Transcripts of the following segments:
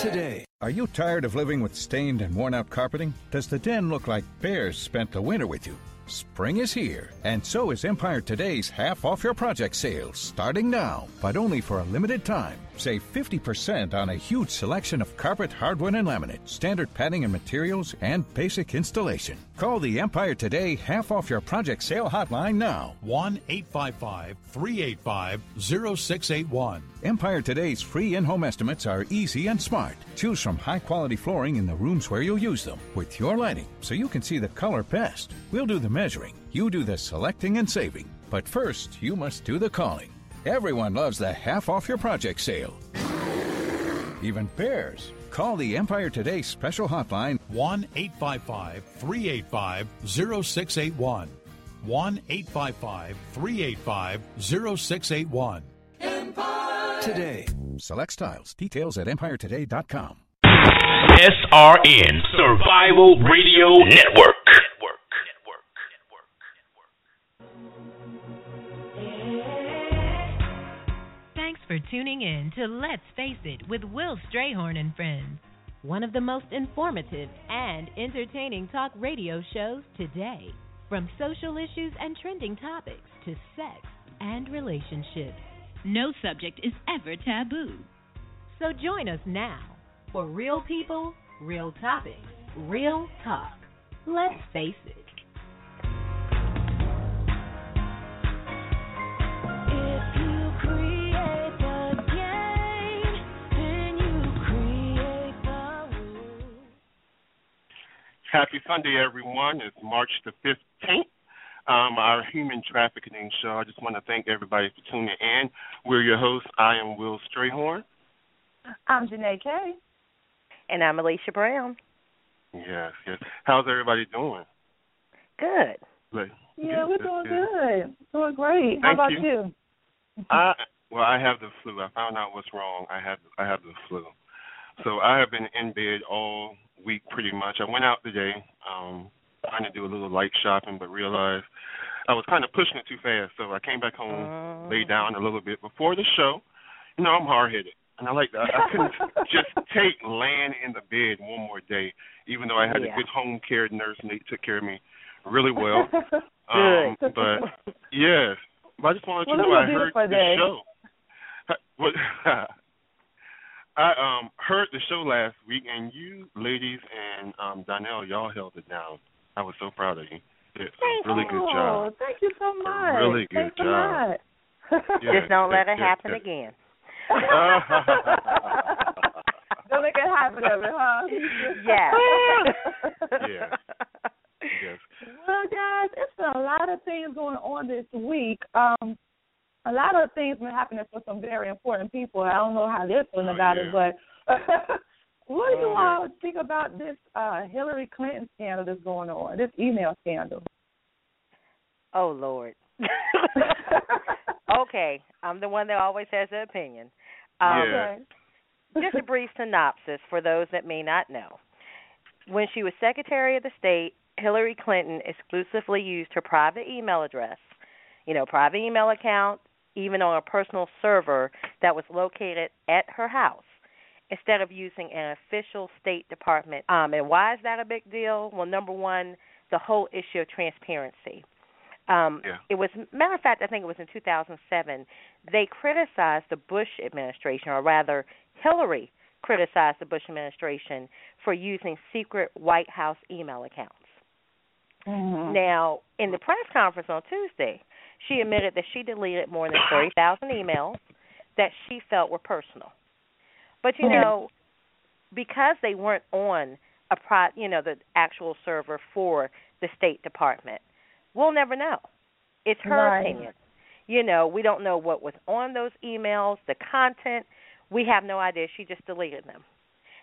today. Are you tired of living with stained and worn out carpeting? Does the den look like bears spent the winter with you? Spring is here, and so is Empire Today's half off your project sale, starting now, but only for a limited time. Save 50% on a huge selection of carpet, hardwood, and laminate, standard padding and materials, and basic installation. Call the Empire Today half off your project sale hotline now. 1 855 385 0681. Empire Today's free in home estimates are easy and smart. Choose from high quality flooring in the rooms where you'll use them with your lighting so you can see the color best. We'll do the measuring, you do the selecting and saving. But first, you must do the calling. Everyone loves the half off your project sale. Even bears. Call the Empire Today special hotline 1 855 385 0681. 1 855 385 0681. today. Select styles. Details at empiretoday.com. SRN Survival Radio Network. Thanks for tuning in to Let's Face It with Will Strayhorn and Friends, one of the most informative and entertaining talk radio shows today. From social issues and trending topics to sex and relationships, no subject is ever taboo. So join us now for real people, real topics, real talk. Let's face it. Happy Sunday, everyone. It's March the 15th. Um, our human trafficking show. I just want to thank everybody for tuning in. We're your hosts. I am Will Strayhorn. I'm Janae Kay. And I'm Alicia Brown. Yes, yes. How's everybody doing? Good. Good. Yeah, good, we're good, doing good. good. Doing great. How about you. you? I well, I have the flu. I found out what's wrong. I have I have the flu. So I have been in bed all week pretty much. I went out today, um, trying to do a little light shopping, but realized I was kind of pushing it too fast. So I came back home, lay down a little bit before the show. You know, I'm hard headed. And I like that. I couldn't just take laying in the bed one more day, even though I had Yeah. a good home care nurse and they took care of me really well. Um, but yes, but I just want to let Well, you know I heard the day. show. What I um heard the show last week, and you ladies and um Donnell, y'all held it down. I was so proud of you. Did a really good job. Oh, thank you so much. really good Thanks a job. lot. Yeah, Just don't let it happen again. Don't make it happen of it, huh? Yeah. Yeah. yes. Well, guys, it's been a lot of things going on this week. Um, a lot of things have been happening for some very important people. I don't know how they're feeling Oh, about yeah. it, but what do you Oh, all think about this uh, Hillary Clinton scandal that's going on? This email scandal. Oh Lord. okay, I'm the one that always has an opinion. Um, Yeah. just a brief synopsis for those that may not know. When she was Secretary of the State, Hillary Clinton exclusively used her private email address, you know, private email account, even on a personal server that was located at her house, instead of using an official State Department. Um, and why is that a big deal? Well, number one, the whole issue of transparency. Um, Yeah. It was, matter of fact, I think it was in 2007. They criticized the Bush administration, or rather, Hillary criticized the Bush administration for using secret White House email accounts. Mm-hmm. Now, in the press conference on Tuesday, she admitted that she deleted more than 30,000 emails that she felt were personal. But you know, because they weren't on a pro, you know, the actual server for the State Department, we'll never know. It's her Right. opinion. You know, we don't know what was on those emails, the content. We have no idea. She just deleted them.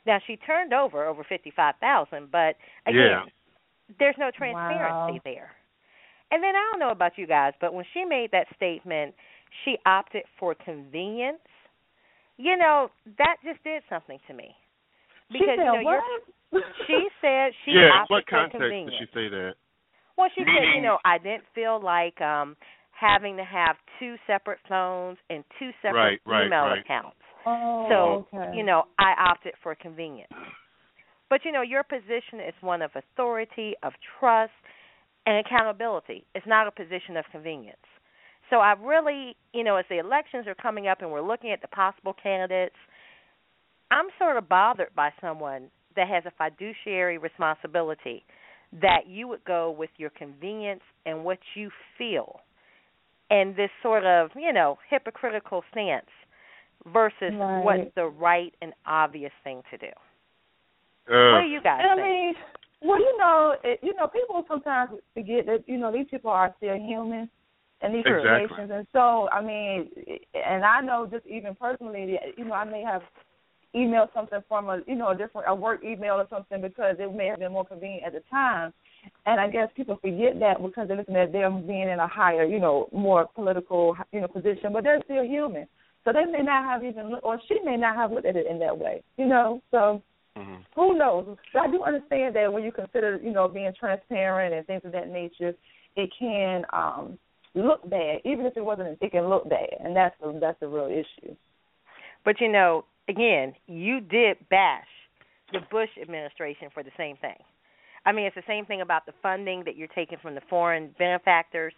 Now she turned over over fifty-five thousand, but again, Yeah. there's no transparency Wow. there. And then I don't know about you guys, but when she made that statement, she opted for convenience. You know, that just did something to me. She Because said you know, what? she said she yeah. opted What for context did convenience. she say that? Well, she said, you know, I didn't feel like um having to have two separate phones and two separate Right, right, email right. accounts. Oh, so, okay. you know, I opted for convenience. But you know, your position is one of authority, of trust, and accountability. It's not a position of convenience. So I really, you know, as the elections are coming up and we're looking at the possible candidates, I'm sort of bothered by someone that has a fiduciary responsibility that you would go with your convenience and what you feel and this sort of, you know, hypocritical stance versus Right. what's the right and obvious thing to do. Uh, what do you guys I think? mean, well, you know, it, you know, people sometimes forget that you know these people are still human, and these Exactly. relations, and so I mean, and I know just even personally, you know, I may have emailed something from a you know a different a work email or something because it may have been more convenient at the time, and I guess people forget that because they're looking at them being in a higher, you know, more political, you know, position, but they're still human. So they may not have even, or she may not have looked at it in that way, you know. So mhm. who knows? But I do understand that when you consider, you know, being transparent and things of that nature, it can um look bad, even if it wasn't. It can look bad, and that's the that's the real issue. But you know, again, you did bash the Bush administration for the same thing. I mean, it's the same thing about the funding that you're taking from the foreign benefactors.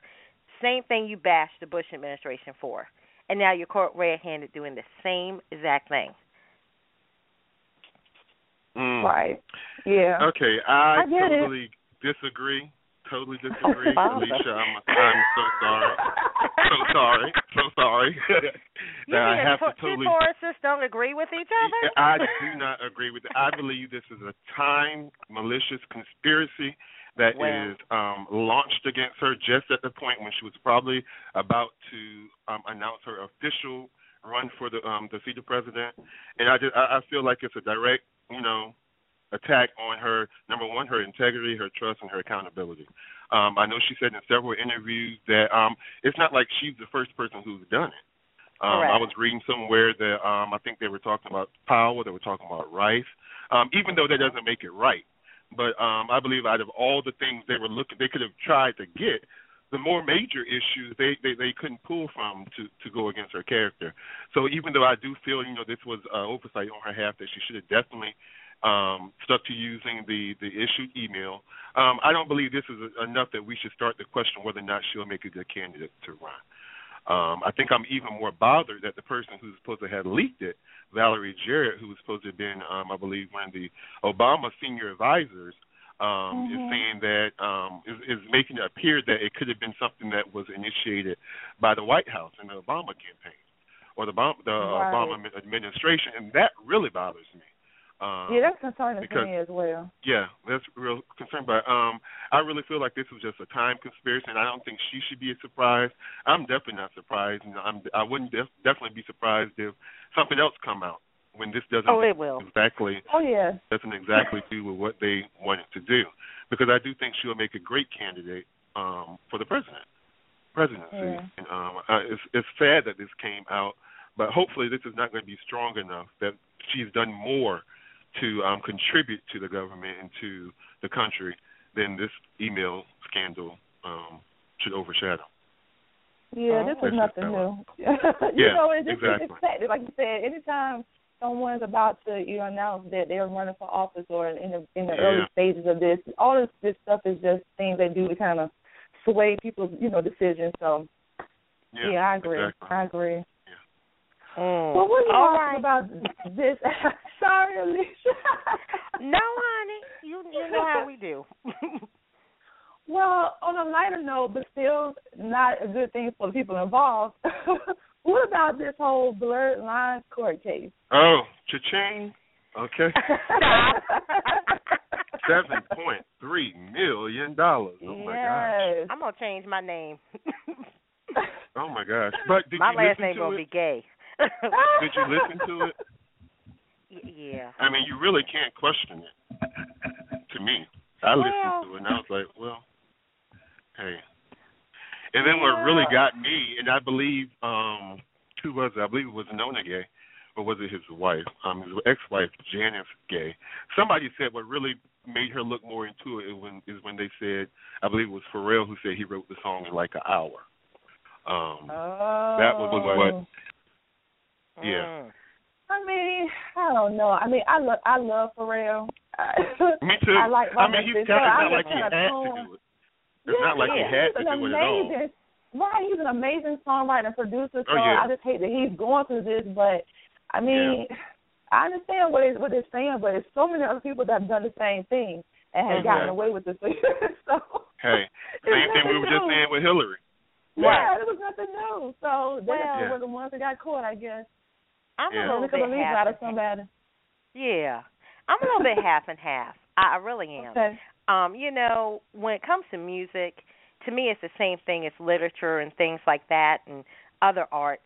Same thing you bashed the Bush administration for. And now you're caught red-handed doing the same exact thing. Mm. Right? Yeah. Okay, I, I get it. totally disagree. Totally disagree. Alicia. I'm I'm so sorry. So sorry. So sorry. That I have to two totally Tauruses don't agree with each other? I do not agree with it. I believe this is a time malicious conspiracy that is um, launched against her just at the point when she was probably about to um, announce her official run for the um, the seat of president. And I just I, I feel like it's a direct, you know, attack on her number one, her integrity, her trust, and her accountability. Um, I know she said in several interviews that um, it's not like she's the first person who's done it. Um, Correct. I was reading somewhere that um, I think they were talking about Powell, they were talking about Rice, um, even though that doesn't make it right. But um, I believe out of all the things they were looking, they could have tried to get, the more major issues they, they, they couldn't pull from to, to go against her character. So even though I do feel, you know, this was uh, oversight on her half that she should have definitely um, stuck to using the, the issued email, um, I don't believe this is enough that we should start to question whether or not she'll make a good candidate to run. Um, I think I'm even more bothered that the person who's supposed to have leaked it, Valerie Jarrett, who was supposed to have been, um, I believe, one of the Obama senior advisors, um, is Mhm. saying that um, is, is making it appear that it could have been something that was initiated by the White House and the Obama campaign or the Obama, the Right. Obama administration, and that really bothers me. Um, Yeah, that's concerning because- to me as well. yeah, that's real concern. But um, I really feel like this was just a time conspiracy, and I don't think she should be surprised. I'm definitely not surprised, and I'm I wouldn't def- definitely be surprised if something else come out when this doesn't Oh, it will. exactly Oh yeah. doesn't exactly do with what they want it to do. Because I do think she'll make a great candidate um, for the president presidency. Yeah. And, um, uh, it's it's sad that this came out, but hopefully this is not going to be strong enough that she's done more to um, contribute to the government and to the country than this email scandal um, should overshadow. Yeah, this is nothing new. you Yeah, know, it's just exactly. it's expected. Like you said, anytime someone's about to you know announce that they're running for office or in the in the Yeah. early stages of this, all this this stuff is just things they do to kind of sway people's you know decisions. So Yeah, yeah, I agree. Exactly. I agree. Mm. Well, what are you All talking about this? Sorry, Alicia. No, honey, you you know how we do. Well, on a lighter note, but still not a good thing for the people involved. what about this whole blurred lines court case? Oh, cha-ching. Okay. Seven point three million dollars. Oh my gosh. I'm gonna change my name. Oh my gosh. But did my you last name to gonna it? be gay. Did you listen to it? Y- yeah. I mean, you really can't question it. To me, I Well- listened to it and I was like, well, hey. And then what really got me, and I believe, um, who was it? I believe it was Nona Gaye, or was it his wife? Um, his ex-wife Janis Gaye. Somebody said what really made her look more into it is when is when they said, I believe it was Pharrell who said he wrote the song in like an hour. Um, Oh. That was what- Yeah. Mm. I mean, I don't know. I mean, I love I love Pharrell. Me too. I like I mean, he's kind of I like he had to do it. It's yeah, not like he yeah, had he's to an do it at all. amazing, Right, he's an amazing songwriter and producer. So Oh, yeah. I just hate that he's going through this, but I mean, I understand what it, what they're saying, but there's so many other people that have done the same thing and have Mhm. gotten away with this. so Hey, same thing we were just saying with Hillary. yeah, there was nothing new. So they Well- Yeah. were the ones that got caught, I guess. I'm Yeah. a little bit at half got and of somebody. Yeah, I'm a little bit half and half. I, I really am. Okay. Um, you know, when it comes to music, to me it's the same thing as literature and things like that and other arts.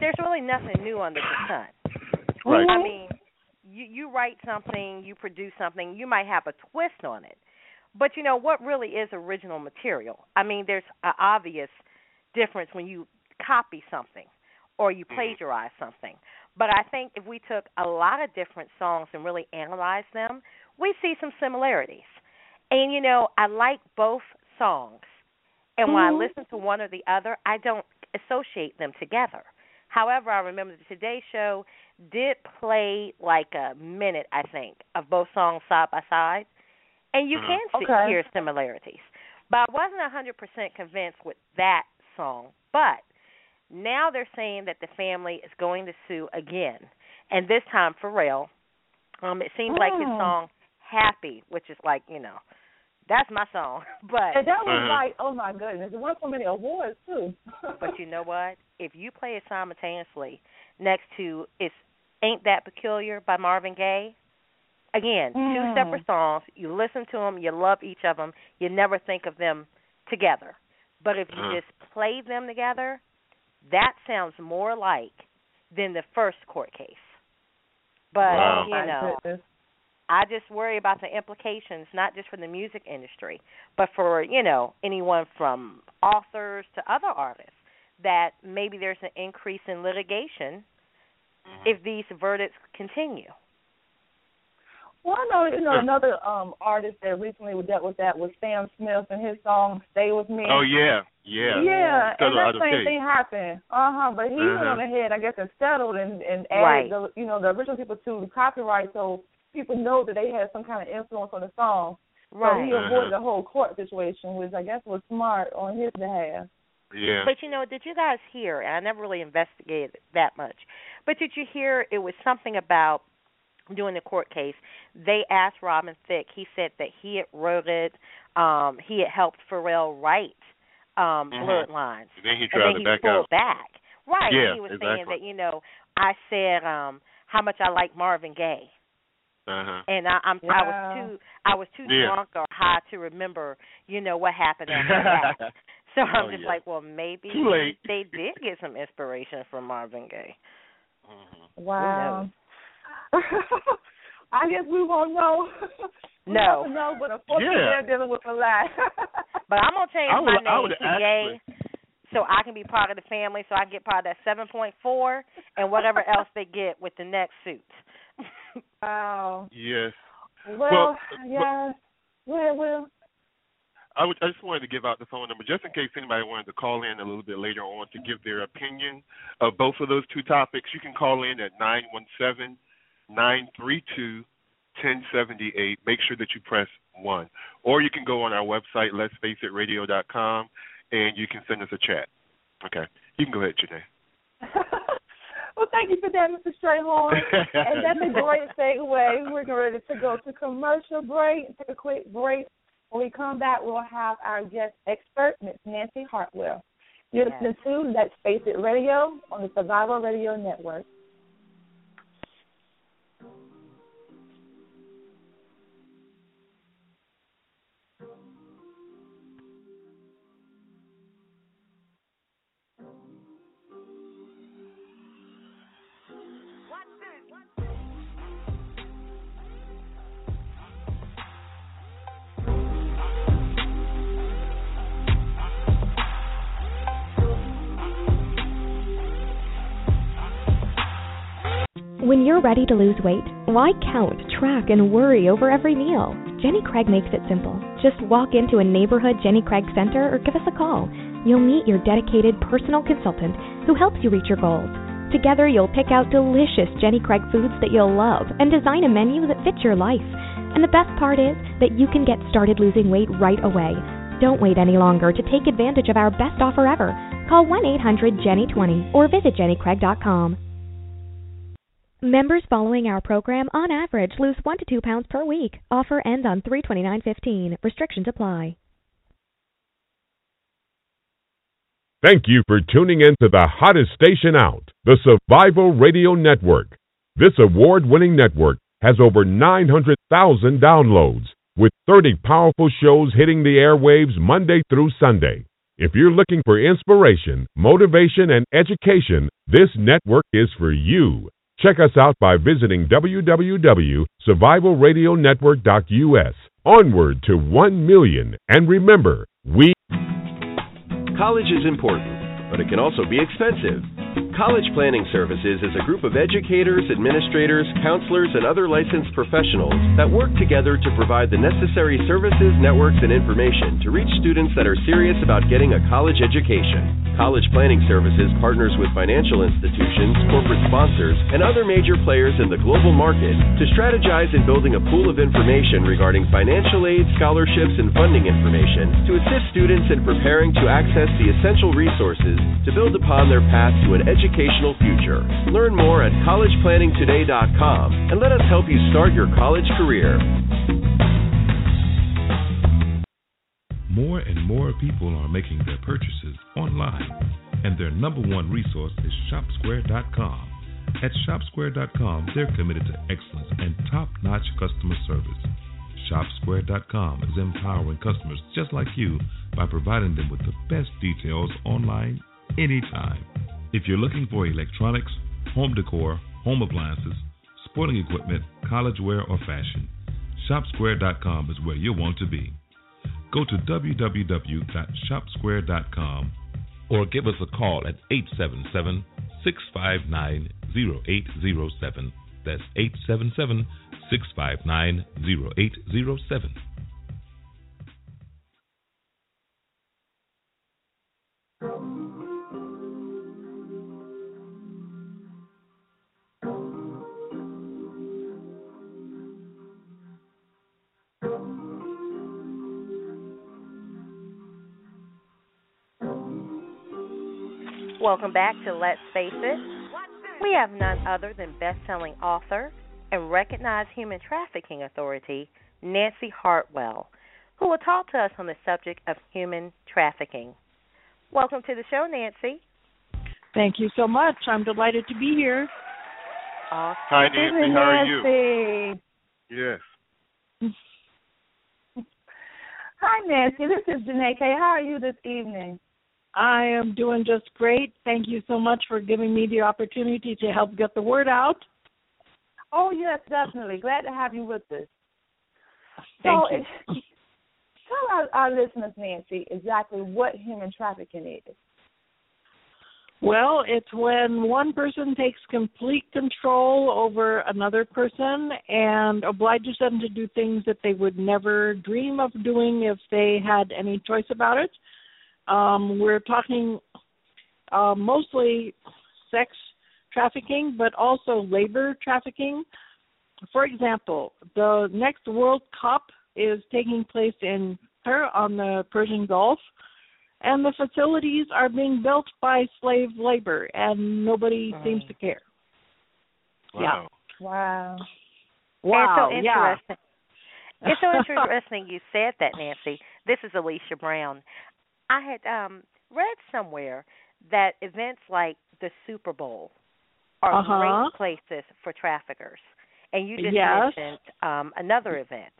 There's really nothing new under the sun. Right. I mean, you you write something, you produce something, you might have a twist on it. But you know what really is original material? I mean, there's an obvious difference when you copy something or you plagiarize something. But I think if we took a lot of different songs and really analyzed them, we see some similarities. And you know, I like both songs. And when I Mhm. listen to one or the other, I don't associate them together. However, I remember the Today Show did play like a minute, I think, of both songs side by side, and you Mhm. can see, Okay. hear similarities. But I wasn't a 100% convinced with that song. But now they're saying that the family is going to sue again, and this time Pharrell. Um, it seems like his Mm. song "Happy," which is like you know, that's my song. But And that was Mhm. like, oh my goodness, it won so many awards too. But you know what? If you play it simultaneously next to it's Ain't That Peculiar by Marvin Gaye, again, two Mm. separate songs. You listen to them, you love each of them, you never think of them together. But if you Uh-huh. just play them together, that sounds more like than the first court case. But, Wow. you know, goodness. I just worry about the implications, not just for the music industry, but for you know anyone from authors to other artists. That maybe there's an increase in litigation if these verdicts continue. Well, I know you know another um artist that recently dealt with that was Sam Smith and his song "Stay with Me." Oh yeah, yeah. Yeah, Settle and out that same case. thing happened. Uh huh. But he went Uh-huh. on ahead, I guess, and settled and and Right. added the you know the original people to the copyright, so people know that they had some kind of influence on the song. So he Uh-huh. avoided the whole court situation, which I guess was smart on his behalf. Yeah. But you know, did you guys hear? And I never really investigated that much. But did you hear? It was something about during the court case. They asked Robin Thicke. He said that he had wrote it. Um, he had helped Pharrell write um, Mhm. Blurred Lines. then he and tried then to he back pulled out. back. Right. Yeah, he was exactly. saying that, you know, I said um how much I like Marvin Gaye. Uh huh. And I I'm I was too I was too Yeah. drunk or high to remember, you know, what happened after that. So I'm Oh, just yeah. like, well, maybe they did get some inspiration from Marvin Gaye. Wow. I guess we won't know. we No. won't know, but unfortunately Yeah. they're dealing with a lot. But I'm gonna change I my name would to Gaye, so I can be part of the family, so I can get part of that seven point four and whatever else they get with the next suit. Wow. Yes. Well, Well, yeah. Go ahead, Will. I, would, I just wanted to give out the phone number just in case anybody wanted to call in a little bit later on to give their opinion of both of those two topics. You can call in at nine one seven nine three two ten seventy eight. Make sure that you press one, or you can go on our website let's face it radio dot com and you can send us a chat. Okay, you can go ahead, Janae. well, thank you for that, Mr. Strayhorn. and that's a great segue. We're ready to go to commercial break. Take a quick break. When we come back, we'll have our guest expert, Ms. Nancy Hartwell. You're Yes. listening to Let's Face It Radio on the Survival Radio Network. When you're ready to lose weight, why count, track, and worry over every meal? Jenny Craig makes it simple. Just walk into a neighborhood Jenny Craig center or give us a call. You'll meet your dedicated personal consultant who helps you reach your goals. Together, you'll pick out delicious Jenny Craig foods that you'll love and design a menu that fits your life. And the best part is that you can get started losing weight right away. Don't wait any longer to take advantage of our best offer ever. Call 1 800 Jenny 20 or visit jennycraig.com. Members following our program on average lose 1 to 2 pounds per week. Offer ends on 329.15. Restrictions apply. Thank you for tuning in to the hottest station out, the Survival Radio Network. This award winning network has over 900,000 downloads, with 30 powerful shows hitting the airwaves Monday through Sunday. If you're looking for inspiration, motivation, and education, this network is for you. Check us out by visiting www.survivalradionetwork.us. Onward to 1 million. And remember, we. College is important, but it can also be expensive. College Planning Services is a group of educators, administrators, counselors, and other licensed professionals that work together to provide the necessary services, networks, and information to reach students that are serious about getting a college education. College Planning Services partners with financial institutions, corporate sponsors, and other major players in the global market to strategize in building a pool of information regarding financial aid, scholarships, and funding information to assist students in preparing to access the essential resources to build upon their path to an educational future. Learn more at collegeplanningtoday.com and let us help you start your college career. More and more people are making their purchases online, and their number one resource is ShopSquare.com. At ShopSquare.com, they're committed to excellence and top notch customer service. ShopSquare.com is empowering customers just like you by providing them with the best details online anytime. If you're looking for electronics, home decor, home appliances, sporting equipment, college wear, or fashion, ShopSquare.com is where you'll want to be. Go to www.shopsquare.com or give us a call at 877 659 0807. That's 877 659 0807. Welcome back to Let's Face It. We have none other than best-selling author and recognized human trafficking authority Nancy Hartwell, who will talk to us on the subject of human trafficking. Welcome to the show, Nancy. Thank you so much. I'm delighted to be here. Awesome. Hi, Nancy. How are you? Yes. Hi, Nancy. This is Janae K. How are you this evening? I am doing just great. Thank you so much for giving me the opportunity to help get the word out. Oh, yes, definitely. Glad to have you with us. Thank so, you. tell our, our listeners, Nancy, exactly what human trafficking is. Well, it's when one person takes complete control over another person and obliges them to do things that they would never dream of doing if they had any choice about it. Um, we're talking uh, mostly sex trafficking, but also labor trafficking. For example, the next World Cup is taking place in Qatar on the Persian Gulf, and the facilities are being built by slave labor, and nobody seems to care. Wow. Wow. Wow, It's so yeah. interesting. It's so interesting you said that, Nancy. This is Alicia Brown. I had um read somewhere that events like the Super Bowl are Uh-huh. great places for traffickers. And you just Yes. mentioned um another event.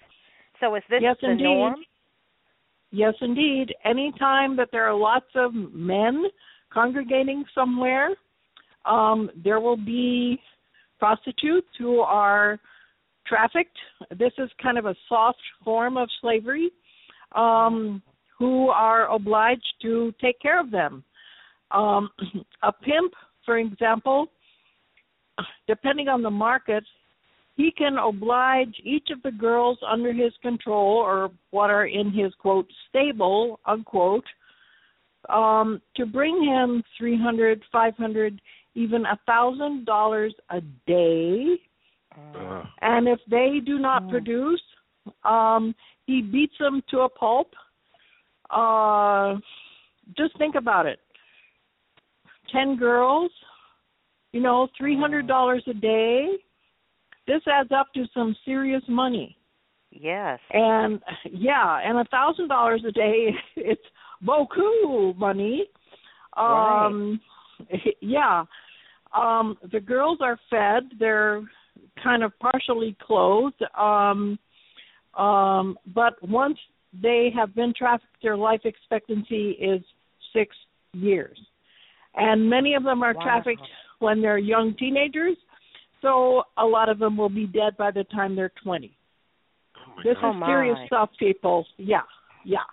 So is this Yes, the indeed. norm? Yes, indeed. Anytime that there are lots of men congregating somewhere, um, there will be prostitutes who are trafficked. This is kind of a soft form of slavery, um, who are obliged to take care of them. Um, a pimp, for example, depending on the market, he can oblige each of the girls under his control or what are in his quote stable unquote um to bring him three hundred, five hundred, even a thousand dollars a day. Uh, And if they do not produce, um, he beats them to a pulp. Uh, just think about it. Ten girls, you know, three hundred dollars a day. This adds up to some serious money. Yes. And yeah, and a thousand dollars a day, it's beaucoup money. Um, yeah. Um, the girls are fed. They're kind of partially clothed. Um, um, but once they have been trafficked, their life expectancy is six years. And many of them are Wow. trafficked when they're young teenagers. So a lot of them will be dead by the time they're 20. This Oh, is serious my. stuff, people. Yeah, yeah.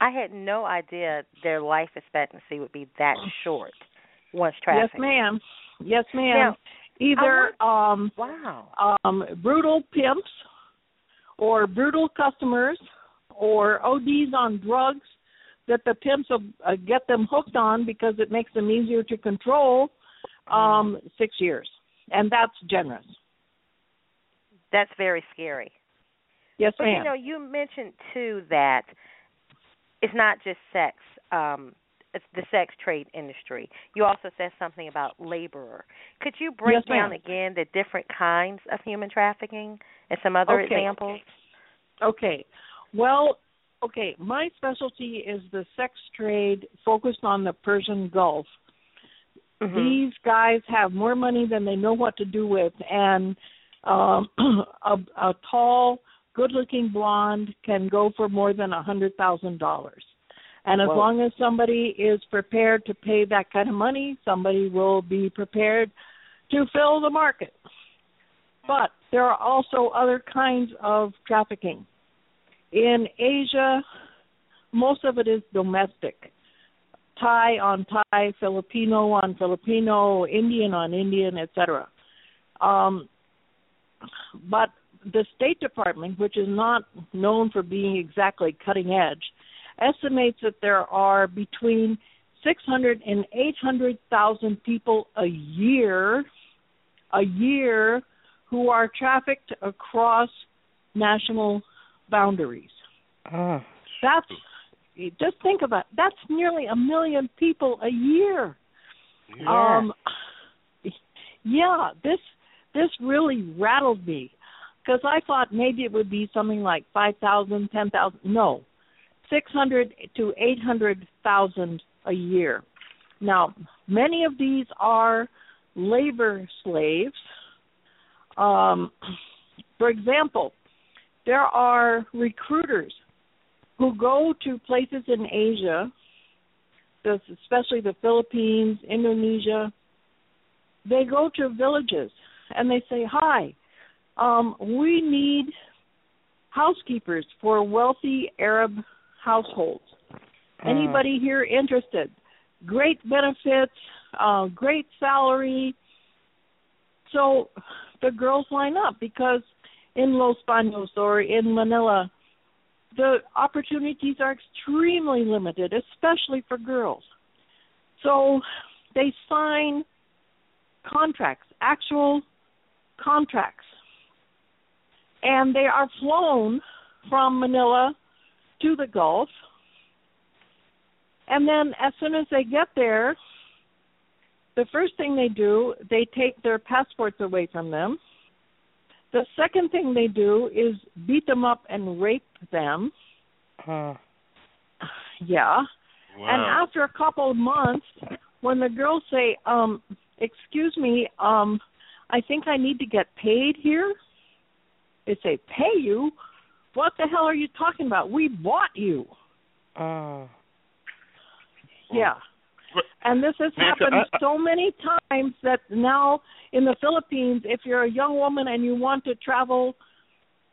I had no idea their life expectancy would be that short once trafficked. Yes, ma'am. Yes, ma'am. Now, Either um wow. um brutal pimps or brutal customers or ODs on drugs that the pimps will uh, get them hooked on because it makes them easier to control um 6 years. And that's generous. That's very scary. Yes, But ma'am. you know, you mentioned too that it's not just sex, um, it's the sex trade industry. You also said something about laborer. Could you break Yes, down ma'am. again the different kinds of human trafficking and some other Okay. examples? Okay. Well, okay, my specialty is the sex trade focused on the Persian Gulf. Mhm. These guys have more money than they know what to do with and um a, a tall, good-looking blonde can go for more than a hundred thousand dollars. And as Whoa. long as somebody is prepared to pay that kind of money, somebody will be prepared to fill the market. But there are also other kinds of trafficking. In Asia, most of it is domestic. Thai on Thai, Filipino on Filipino, Indian on Indian, etc. Um, but the State Department, which is not known for being exactly cutting edge, estimates that there are between 600 and 800,000 people a year, a year, who are trafficked across national boundaries. Oh. That's just think about it. that's nearly a million people a year. Um, yeah, this this really rattled me because I thought maybe it would be something like five thousand, ten thousand. No, six hundred to eight hundred thousand a year. Now, many of these are labor slaves. Um, for example, there are recruiters who go to places in Asia, especially the Philippines, Indonesia. They go to villages and they say, "Hi, um, we need housekeepers for wealthy Arab households. Anybody here interested? Great benefits, uh, great salary." So the girls line up because in Los Baños or in Manila, the opportunities are extremely limited, especially for girls. So they sign contracts, actual contracts, and they are flown from Manila to the Gulf. And then as soon as they get there, the first thing they do, they take their passports away from them. The second thing they do is beat them up and rape them. Oh. Yeah. Wow. And after a couple of months, when the girls say, um, excuse me, um, I think I need to get paid here, they say, pay you? What the hell are you talking about? We bought you. Oh. Yeah. And this has Nancy, happened I- I- so many times that now in the Philippines, if you're a young woman and you want to travel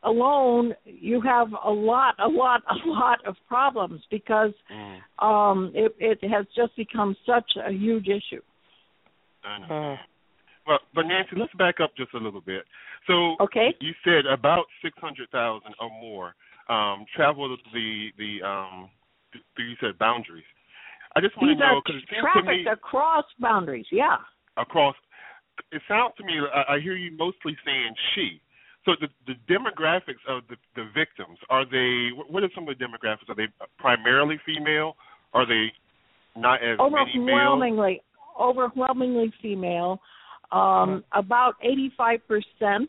alone, you have a lot, a lot, a lot of problems because Mm, um it it has just become such a huge issue. I know. Oh. Well, but Nancy, let's back up just a little bit. So Okay. you said about six hundred thousand or more um, travel the the um, th- you said boundaries. I just want These to know because to me across boundaries. Yeah. across. It sounds to me. I, I hear you mostly saying she. So the the demographics of the the victims are they? What are some of the demographics? Are they primarily female? Are they not as? Overwhelmingly, overwhelmingly female. Um, About 85%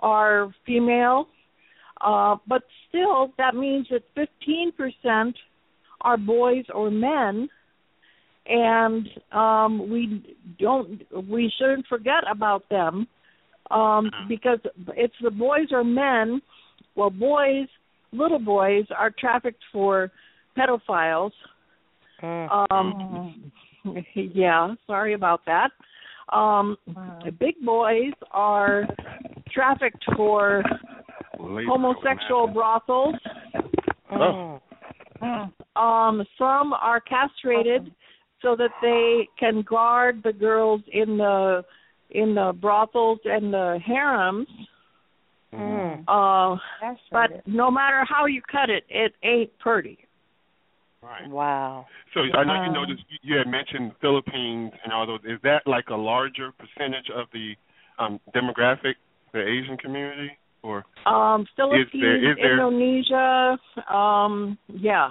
are female, uh, but still, that means that 15% are boys or men, and um, we don't, we shouldn't forget about them um, because it's the boys or men. Well, boys, little boys, are trafficked for pedophiles. Um, yeah, sorry about that. Um, big boys are trafficked for homosexual brothels. Oh. Um, some are castrated so that they can guard the girls in the in the brothels and the harems. Uh, but no matter how you cut it, it ain't pretty. Right. Wow. So I know you Um, noticed you had mentioned Philippines and all those. Is that like a larger percentage of the um, demographic, the Asian community, or Um, Is Philippines, there- is there- Indonesia, um, yeah.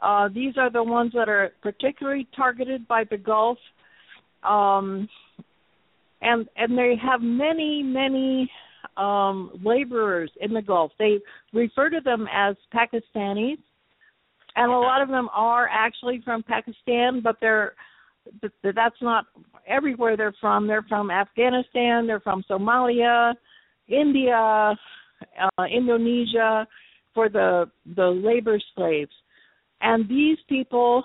Uh, these are the ones that are particularly targeted by the Gulf, um, and and they have many many um, laborers in the Gulf. They refer to them as Pakistanis, and a lot of them are actually from Pakistan, but they're th- th- that's not everywhere they're from. They're from Afghanistan. They're from Somalia. India, uh, Indonesia for the the labor slaves. And these people,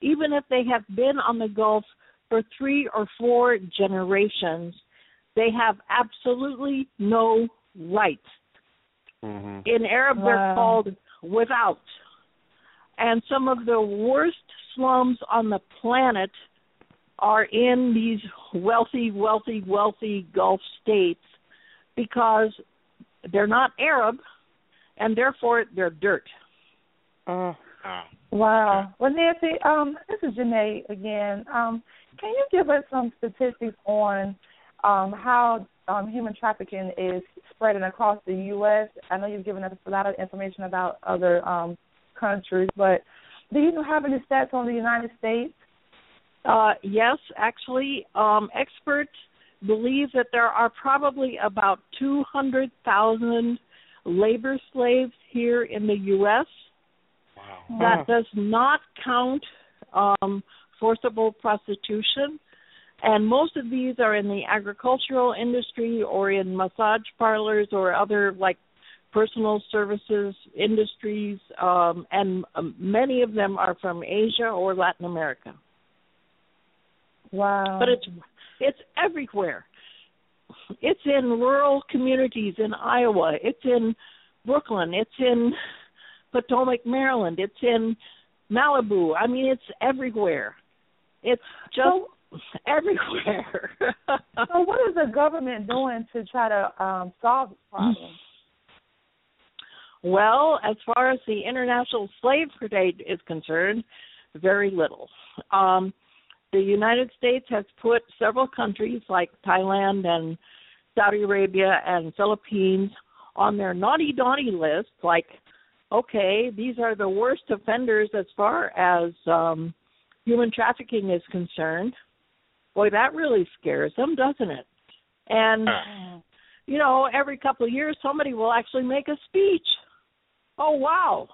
even if they have been on the Gulf for three or four generations, they have absolutely no rights. In Arab, they're called without. And some of the worst slums on the planet are in these wealthy, wealthy, wealthy Gulf states because they're not Arab and therefore they're dirt. Uh, Wow. Well, Nancy, um, this is Janae again. Um, can you give us some statistics on um, how um, human trafficking is spreading across the U.S.? I know you've given us a lot of information about other um, countries, but do you have any stats on the United States? Uh, yes, actually, um, experts believe that there are probably about 200,000 labor slaves here in the U.S. That does not count um, forcible prostitution. And most of these are in the agricultural industry or in massage parlors or other like personal services industries. Um, and um, many of them are from Asia or Latin America. Wow. But it's it's everywhere. It's in rural communities in Iowa. It's in Brooklyn. It's in Potomac, Maryland. It's in Malibu. I mean, it's everywhere. It's just everywhere. so, what is the government doing to try to um, solve this problem? Well, as far as the international slave trade is concerned, very little. Um, the United States has put several countries like Thailand and Saudi Arabia and Philippines on their naughty naughty list. Like, okay, these are the worst offenders as far as um, human trafficking is concerned. Boy, that really scares them, doesn't it? And you know, every couple of years somebody will actually make a speech. Oh wow,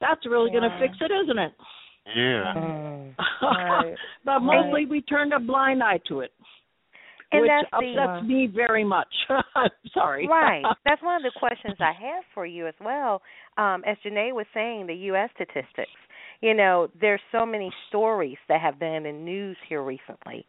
that's really going to fix it, isn't it? Yeah. Right. but mostly we turned a blind eye to it, And which that's the- upsets me very much. Sorry. Right. That's one of the questions I have for you as well. Um, as Janae was saying, the U.S. statistics. You know, there's so many stories that have been in news here recently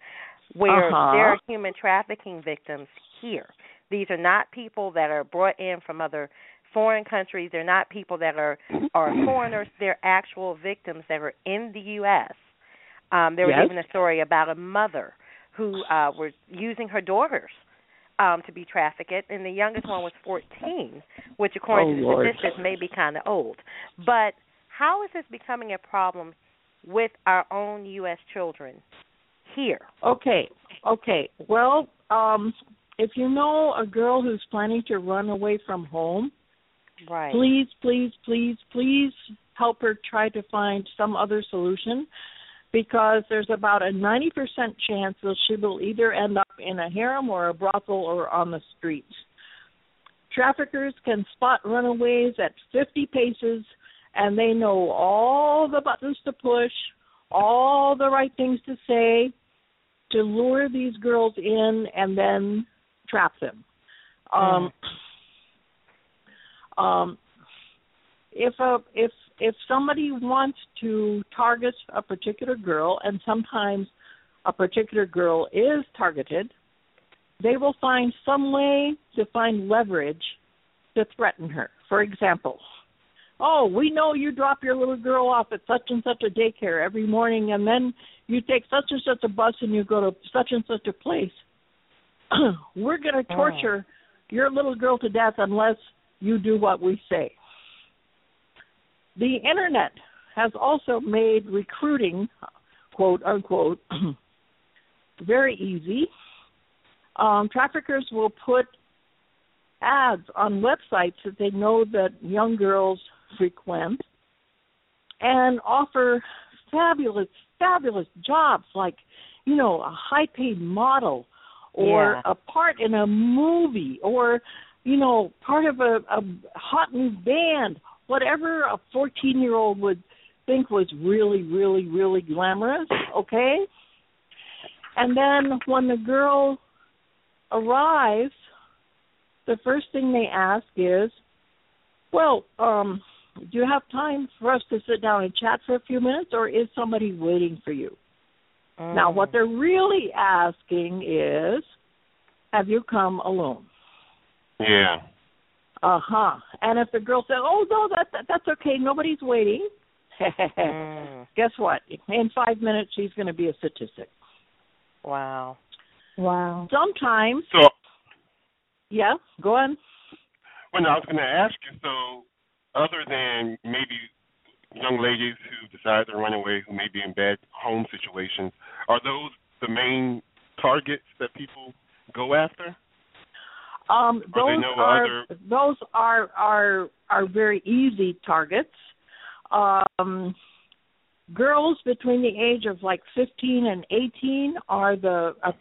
where Uh-huh. there are human trafficking victims here. These are not people that are brought in from other foreign countries. They're not people that are are foreigners. They're actual victims that are in the U.S. Um, there was Yes. even a story about a mother who uh, was using her daughters um, to be trafficked, and the youngest one was 14, which, according Oh, to the Lord. statistics, may be kind of old. But how is this becoming a problem with our own U.S. children here? Okay, okay. Well, um, if you know a girl who's planning to run away from home, right. please, please, please, please help her try to find some other solution because there's about a 90% chance that she will either end up in a harem or a brothel or on the streets. Traffickers can spot runaways at 50 paces and they know all the buttons to push, all the right things to say to lure these girls in and then trap them. Um, um, if a if if somebody wants to target a particular girl, and sometimes a particular girl is targeted, they will find some way to find leverage to threaten her. For example, oh, we know you drop your little girl off at such and such a daycare every morning, and then you take such and such a bus and you go to such and such a place. We're going to torture oh. your little girl to death unless you do what we say. The internet has also made recruiting, quote unquote, very easy. Um, traffickers will put ads on websites that they know that young girls frequent and offer fabulous, fabulous jobs like, you know, a high paid model or yeah. a part in a movie or, you know, part of a, a hot new band, whatever a 14 year old would think was really, really, really glamorous, okay? And then when the girl arrives, the first thing they ask is, well, um, do you have time for us to sit down and chat for a few minutes, or is somebody waiting for you? Mm. Now, what they're really asking is, have you come alone? Yeah. Uh huh. And if the girl says, "Oh no, that, that that's okay, nobody's waiting," mm. guess what? In five minutes, she's going to be a statistic. Wow. Wow. Sometimes. So. Yeah. Go on. Well, no, I was going to ask you. So, other than maybe young ladies who decide to run away, who may be in bad home situations, are those the main targets that people go after? Um, those no are other... those are are are very easy targets. Um, girls between the age of like 15 and 18 are the uh,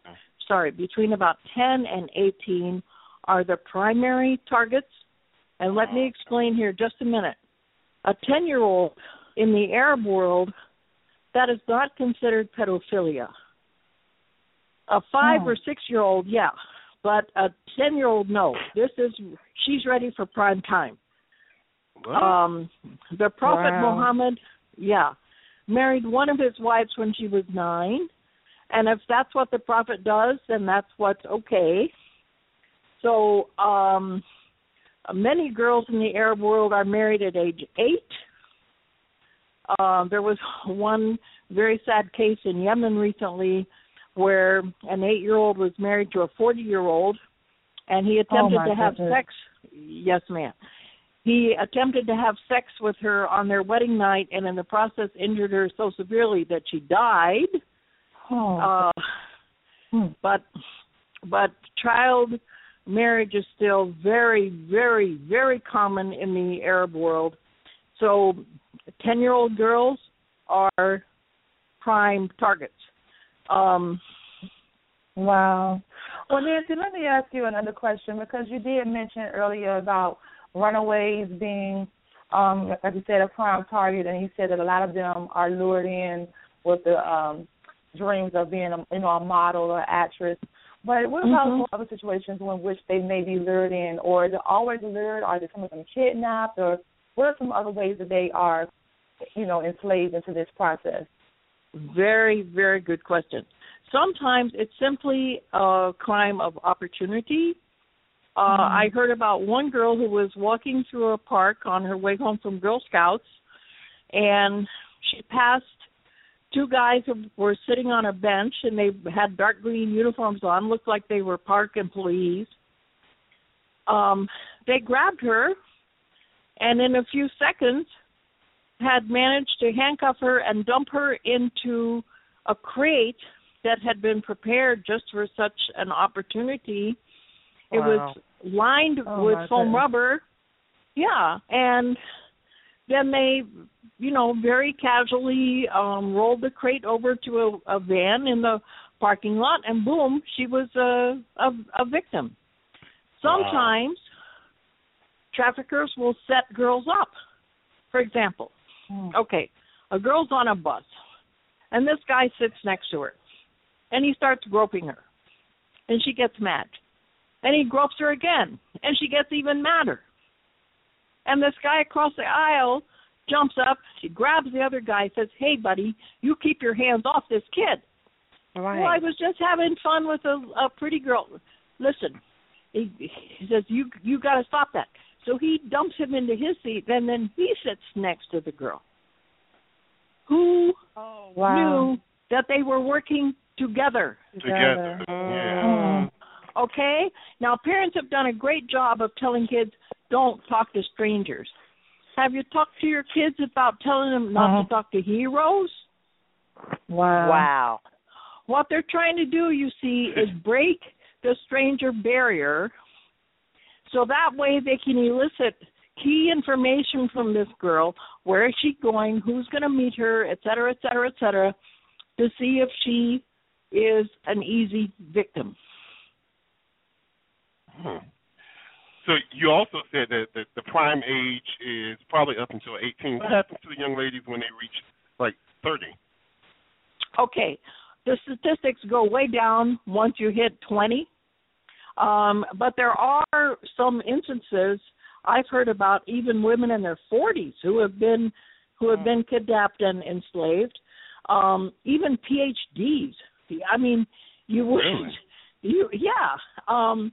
sorry between about 10 and 18 are the primary targets. And let me explain here just a minute. A 10 year old in the Arab world, that is not considered pedophilia. A five Oh. or six year old, yeah, but a 10 year old, no. This is, she's ready for prime time. Um, the Prophet Wow. Muhammad, yeah, married one of his wives when she was nine. And if that's what the Prophet does, then that's what's okay. So, um, many girls in the Arab world are married at age eight. Uh, there was one very sad case in Yemen recently where an eight year old was married to a 40 year old and he attempted my to have goodness. sex. Yes, ma'am. He attempted to have sex with her on their wedding night and in the process injured her so severely that she died. Oh. Uh, Hmm. but but child marriage is still very very very common in the Arab world. So 10-year-old girls are prime targets. Um Wow. Well, Nancy, let me ask you another question because you did mention earlier about runaways being, um, like you said, a prime target, and you said that a lot of them are lured in with the um, dreams of being, a, you know, a model or actress. But what about Mhm. other situations in which they may be lured in, or is it always lured? Are some of them kidnapped, or what are some other ways that they are, you know, enslaved into this process? Very, very good question. Sometimes it's simply a crime of opportunity. Uh, Mhm. I heard about one girl who was walking through a park on her way home from Girl Scouts, and she passed two guys who were sitting on a bench, and they had dark green uniforms on, looked like they were park employees. Um, they grabbed her, and in a few seconds, had managed to handcuff her and dump her into a crate that had been prepared just for such an opportunity. It was lined Oh, with foam goodness. rubber. Yeah, and then they, you know, very casually um rolled the crate over to a, a van in the parking lot, and boom, she was a a, a victim. Sometimes traffickers will set girls up. For example, Hmm. okay, a girl's on a bus, and this guy sits next to her, and he starts groping her, and she gets mad, and he gropes her again, and she gets even madder. And this guy across the aisle jumps up, she grabs the other guy, says, "Hey, buddy, you keep your hands off this kid." Right. Well, I was just having fun with a, a pretty girl. Listen, he, he says you you got to stop that. So he dumps him into his seat, and then he sits next to the girl, who wow. knew that they were working together. Together. Yeah. Okay? Now, parents have done a great job of telling kids don't talk to strangers. Have you talked to your kids about telling them not Uh-huh. to talk to heroes? Wow. Wow. What they're trying to do, you see, is break the stranger barrier so that way they can elicit key information from this girl where is she going who's going to meet her et cetera et cetera et cetera to see if she is an easy victim Hmm. So you also said that the, the prime age is probably up until 18. What happens to the young ladies when they reach like 30? okay the statistics go way down once you hit 20 um, but there are some instances I've heard about even women in their 40s who have been who have been kidnapped and enslaved. Um, even PhDs I mean you would Really? you yeah. Um,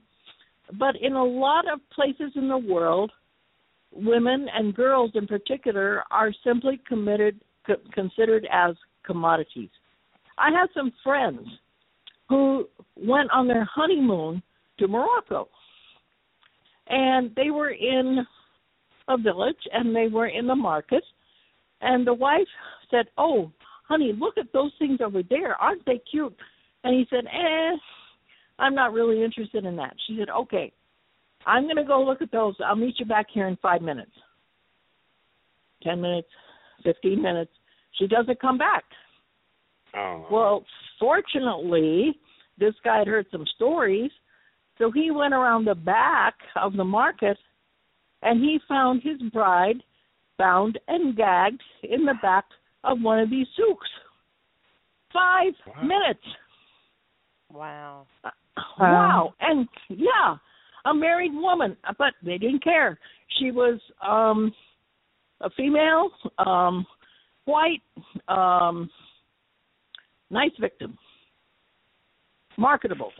but in a lot of places in the world women and girls in particular are simply committed co- considered as commodities. I have some friends who went on their honeymoon to Morocco. And they were in a village and they were in the market. And the wife said, Oh, honey, look at those things over there. Aren't they cute? And he said, Eh, I'm not really interested in that. She said, Okay, I'm going to go look at those. I'll meet you back here in five minutes. 10 minutes, 15 minutes. She doesn't come back. Oh. Well, fortunately, this guy had heard some stories, so he went around the back of the market and he found his bride bound and gagged in the back of one of these souks. Five Wow. minutes. Wow. Wow. And yeah, a married woman, but they didn't care. She was um a female, um white, um nice victim. Marketable.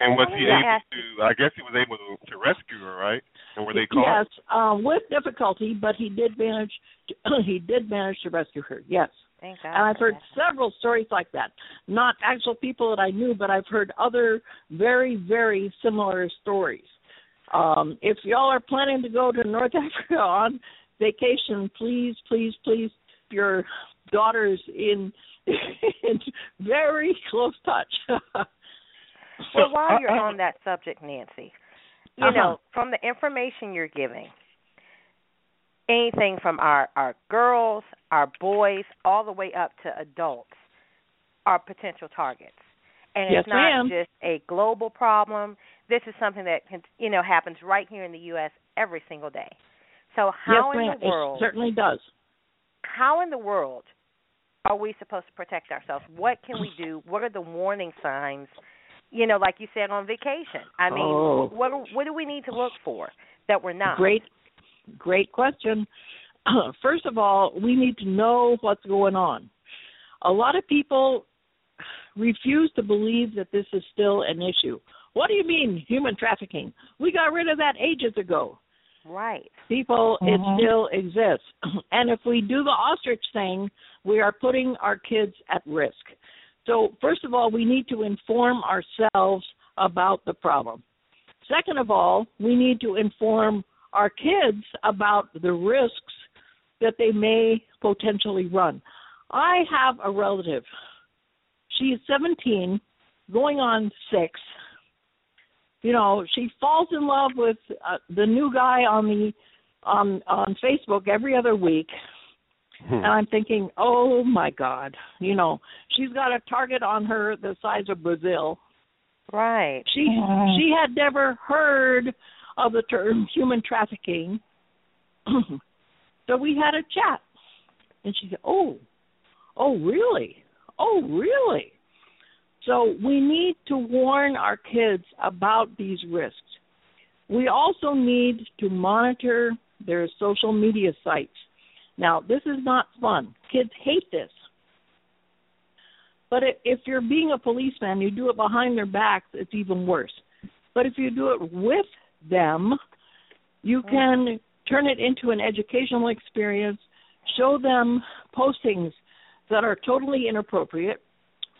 And was he able to? I guess he was able to, to rescue her, right? And were they caught? Yes, um, with difficulty, but he did manage. To, he did manage to rescue her. Yes, Thank God. and I've heard several stories like that. Not actual people that I knew, but I've heard other very, very similar stories. Um, if y'all are planning to go to North Africa on vacation, please, please, please, your daughter's in in very close touch. So Well, while you're on that subject, Nancy, you Uh-huh. know, from the information you're giving, anything from our our girls, our boys, all the way up to adults are potential targets. And Yes, it's not ma'am. just a global problem. This is something that can, you know happens right here in the U.S. every single day. So how yes, in ma'am. the world? It certainly does. how in the world are we supposed to protect ourselves? What can we do? What are the warning signs? You know, like you said on vacation. I mean, Oh. what do- what do we need to look for that we're not? Great, great question. First of all, we need to know what's going on. A lot of people refuse to believe that this is still an issue. What do you mean human trafficking? We got rid of that ages ago. Right. People, Mhm. it still exists. And if we do the ostrich thing, we are putting our kids at risk. So, first of all, we need to inform ourselves about the problem. Second of all, we need to inform our kids about the risks that they may potentially run. I have a relative. She is 17, going on six. You know, she falls in love with uh, the new guy on the on on Facebook every other week. Hmm. And I'm thinking, oh my God, you know, she's got a target on her the size of Brazil. Right. She she had never heard of the term human trafficking. so we had a chat. And she said, Oh, oh really? Oh really? So we need to warn our kids about these risks. We also need to monitor their social media sites. Now, this is not fun. Kids hate this. But if you're being a policeman, you do it behind their backs, it's even worse. But if you do it with them, you can turn it into an educational experience, show them postings that are totally inappropriate,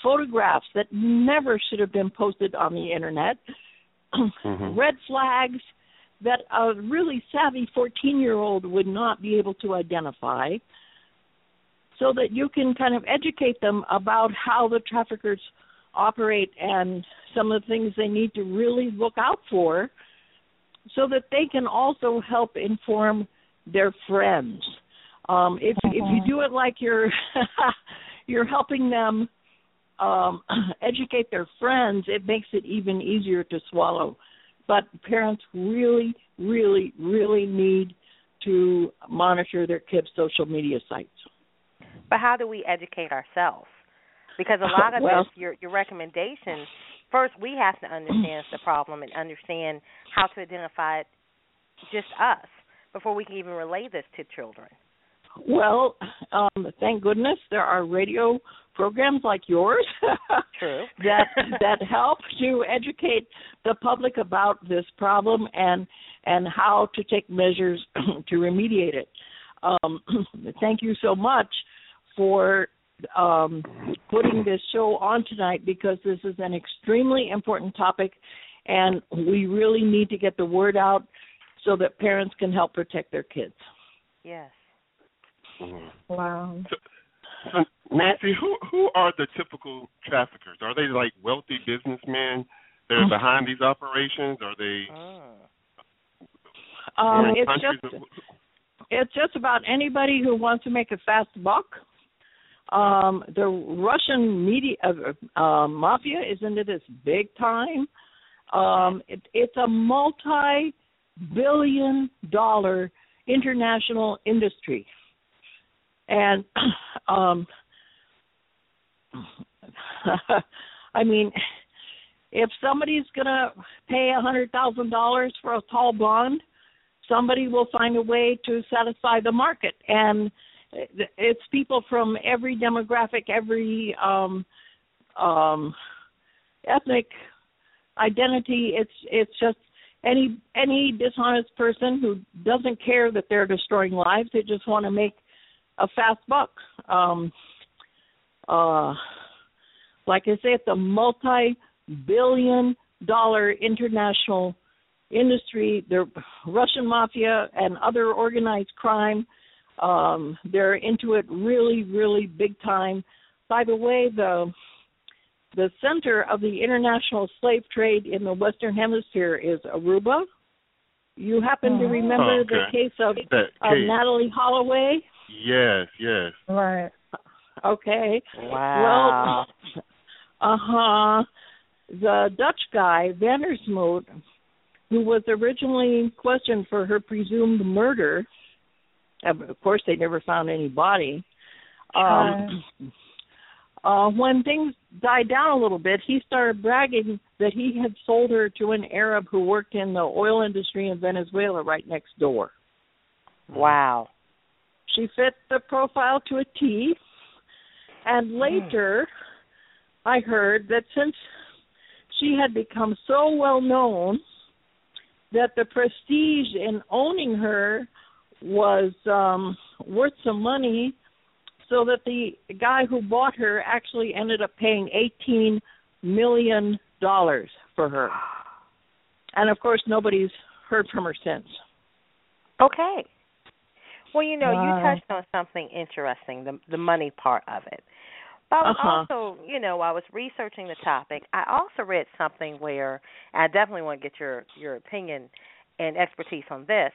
photographs that never should have been posted on the internet, Mm-hmm. red flags that a really savvy 14 year old would not be able to identify so that you can kind of educate them about how the traffickers operate and some of the things they need to really look out for so that they can also help inform their friends. Um if if you do it like you're you're helping them um educate their friends it makes it even easier to swallow but parents really really really need to monitor their kids social media sites But how do we educate ourselves? Because a lot of Well- this, your your recommendations, first we have to understand the problem and understand how to identify it, just us, before we can even relay this to children. Well, um, thank goodness there are radio programs like yours that that help to educate the public about this problem and and how to take measures to remediate it. Um, thank you so much for um, putting this show on tonight because this is an extremely important topic, and we really need to get the word out so that parents can help protect their kids. Yes. Wow. So, so Nancy, who who are the typical traffickers? Are they like wealthy businessmen that are behind these operations? Are they? Um, it's countries? just it's just about anybody who wants to make a fast buck. Um, the Russian media uh, uh, mafia is into this big time. Um, it, it's a multi-billion dollar international industry, and um, I mean, if somebody's gonna pay a hundred thousand dollars for a tall blonde, somebody will find a way to satisfy the market, and it's people from every demographic, every um, um, ethnic identity. It's it's just any any dishonest person who doesn't care that they're destroying lives. They just want to make a fast buck. Um, uh, like I say, it's a multi-billion dollar international industry. The Russian mafia and other organized crime. Um, they're into it really, really big time. By the way, the the center of the international slave trade in the Western Hemisphere is Aruba. You happen to remember Oh, the case of, That of. Natalee Holloway? Yes, yes. Right. Okay. Wow. Well, uh huh. The Dutch guy, Van der Sloot, who was originally questioned for her presumed murder, of of course, they never found any body. Um, uh, when things died down a little bit, he started bragging that he had sold her to an Arab who worked in the oil industry in Venezuela right next door. Wow. She fit the profile to a T. And later, I heard that since she had become so well known that the prestige in owning her was um worth some money so that the guy who bought her actually ended up paying 18 million dollars for her. And of course nobody's heard from her since. Okay. Well, you know, Wow. you touched on something interesting, the the money part of it. I was Uh-huh. also, you know, while I was researching the topic. I also read something where I definitely want to get your your opinion and expertise on this